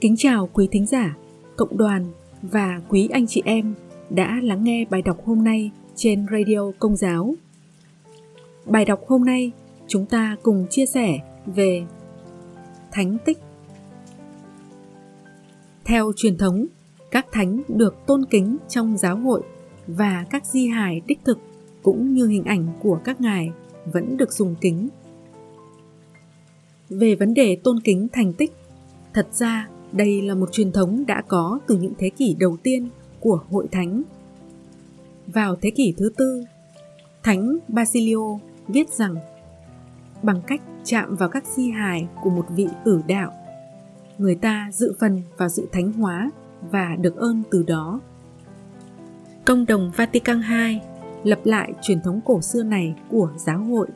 Kính chào quý thính giả, cộng đoàn và quý anh chị em đã lắng nghe bài đọc hôm nay trên Radio Công giáo. Bài đọc hôm nay chúng ta cùng chia sẻ về thánh tích. Theo truyền thống, các thánh được tôn kính trong giáo hội và các di hài đích thực cũng như hình ảnh của các ngài vẫn được dùng kính. Về vấn đề tôn kính thành tích, thật ra đây là một truyền thống đã có từ những thế kỷ đầu tiên của hội thánh. Vào thế kỷ thứ tư, Thánh Basilio viết rằng bằng cách chạm vào các di hài của một vị tử đạo, người ta dự phần vào sự thánh hóa và được ơn từ đó. Công đồng Vatican II lập lại truyền thống cổ xưa này của giáo hội.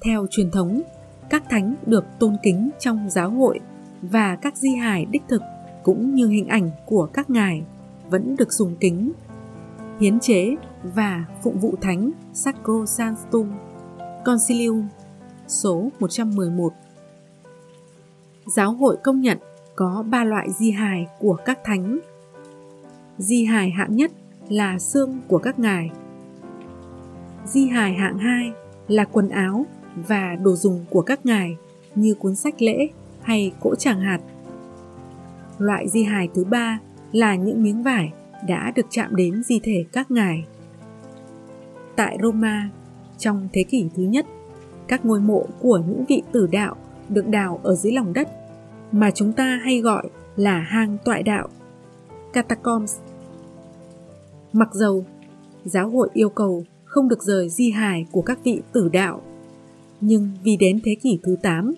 Theo truyền thống, các thánh được tôn kính trong giáo hội và các di hài đích thực cũng như hình ảnh của các ngài vẫn được dùng kính. Hiến chế và phụng vụ thánh Sacrosanctum Concilium, số 111 Giáo hội công nhận có ba loại di hài của các thánh. Di hài hạng nhất là xương của các ngài. Di hài hạng hai là quần áo và đồ dùng của các ngài như cuốn sách lễ hay cỗ tràng hạt. Loại di hài thứ ba là những miếng vải đã được chạm đến di thể các ngài. Tại Roma, trong thế kỷ thứ nhất, các ngôi mộ của những vị tử đạo được đào ở dưới lòng đất mà chúng ta hay gọi là hang toại đạo catacombs mặc dầu giáo hội yêu cầu không được rời di hài của các vị tử đạo nhưng vì đến thế kỷ thứ 8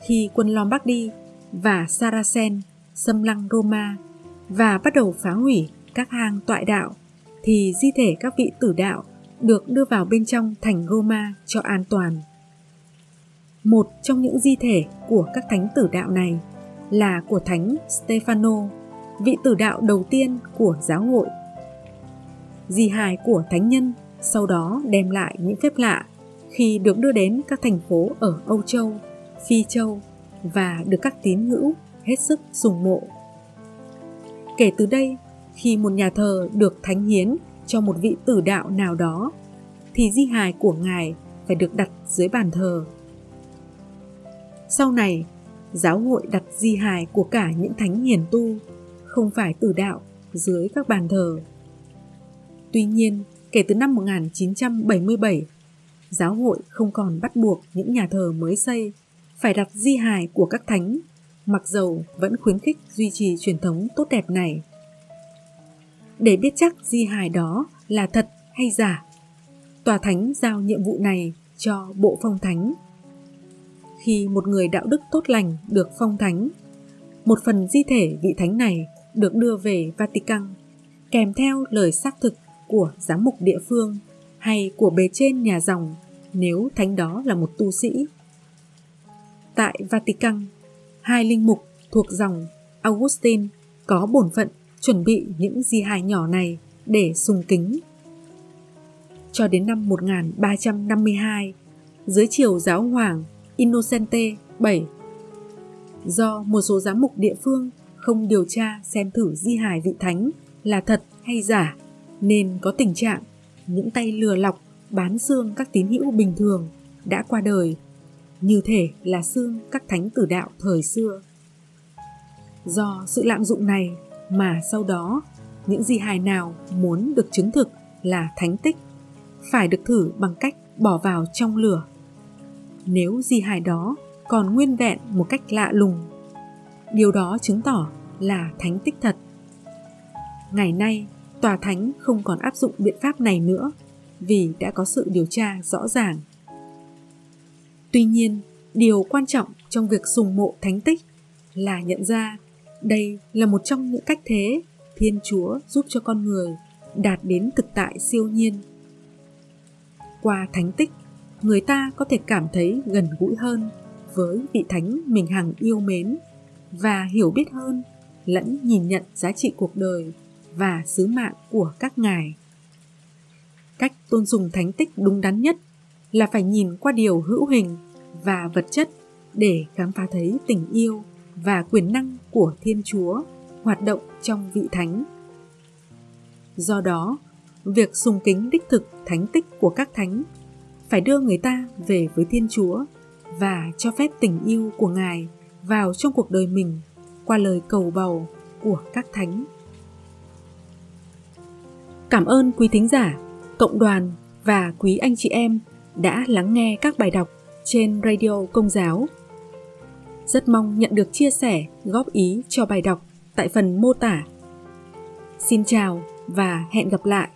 khi quân Lombardy và Saracen xâm lăng Roma và bắt đầu phá hủy các hang tọa đạo thì di thể các vị tử đạo được đưa vào bên trong thành Roma cho an toàn. Một trong những di thể của các thánh tử đạo này là của thánh Stefano, vị tử đạo đầu tiên của giáo hội. Di hài của thánh nhân sau đó đem lại những phép lạ khi được đưa đến các thành phố ở Âu Châu, Phi Châu và được các tín hữu hết sức sùng mộ. Kể từ đây, khi một nhà thờ được thánh hiến cho một vị tử đạo nào đó, thì di hài của ngài phải được đặt dưới bàn thờ. Sau này, giáo hội đặt di hài của cả những thánh hiền tu, không phải tử đạo, dưới các bàn thờ. Tuy nhiên, kể từ năm 1977, giáo hội không còn bắt buộc những nhà thờ mới xây phải đặt di hài của các thánh, mặc dầu vẫn khuyến khích duy trì truyền thống tốt đẹp này. Để biết chắc di hài đó là thật hay giả, tòa thánh giao nhiệm vụ này cho bộ phong thánh. Khi một người đạo đức tốt lành được phong thánh, một phần di thể vị thánh này được đưa về Vatican kèm theo lời xác thực của giám mục địa phương hay của bề trên nhà dòng nếu thánh đó là một tu sĩ. Tại Vatican, hai linh mục thuộc dòng Augustine có bổn phận chuẩn bị những di hài nhỏ này để sùng kính. Cho đến năm 1352, dưới triều giáo hoàng Innocente VII, do một số giám mục địa phương không điều tra xem thử di hài vị thánh là thật hay giả nên có tình trạng những tay lừa lọc bán xương các tín hữu bình thường đã qua đời như thể là xương các thánh tử đạo thời xưa. Do sự lạm dụng này mà sau đó, những di hài nào muốn được chứng thực là thánh tích phải được thử bằng cách bỏ vào trong lửa. Nếu di hài đó còn nguyên vẹn một cách lạ lùng, điều đó chứng tỏ là thánh tích thật. Ngày nay, tòa thánh không còn áp dụng biện pháp này nữa vì đã có sự điều tra rõ ràng. Tuy nhiên, điều quan trọng trong việc sùng mộ thánh tích là nhận ra đây là một trong những cách thế Thiên Chúa giúp cho con người đạt đến thực tại siêu nhiên. Qua thánh tích, người ta có thể cảm thấy gần gũi hơn với vị thánh mình hằng yêu mến và hiểu biết hơn lẫn nhìn nhận giá trị cuộc đời và sứ mạng của các ngài cách tôn sùng thánh tích đúng đắn nhất là phải nhìn qua điều hữu hình và vật chất để khám phá thấy tình yêu và quyền năng của Thiên Chúa hoạt động trong vị thánh. Do đó, việc sùng kính đích thực thánh tích của các thánh phải đưa người ta về với Thiên Chúa và cho phép tình yêu của Ngài vào trong cuộc đời mình qua lời cầu bầu của các thánh. Cảm ơn quý thính giả, cộng đoàn và quý anh chị em đã lắng nghe các bài đọc trên Radio Công giáo. Rất mong nhận được chia sẻ, góp ý cho bài đọc tại phần mô tả. Xin chào và hẹn gặp lại.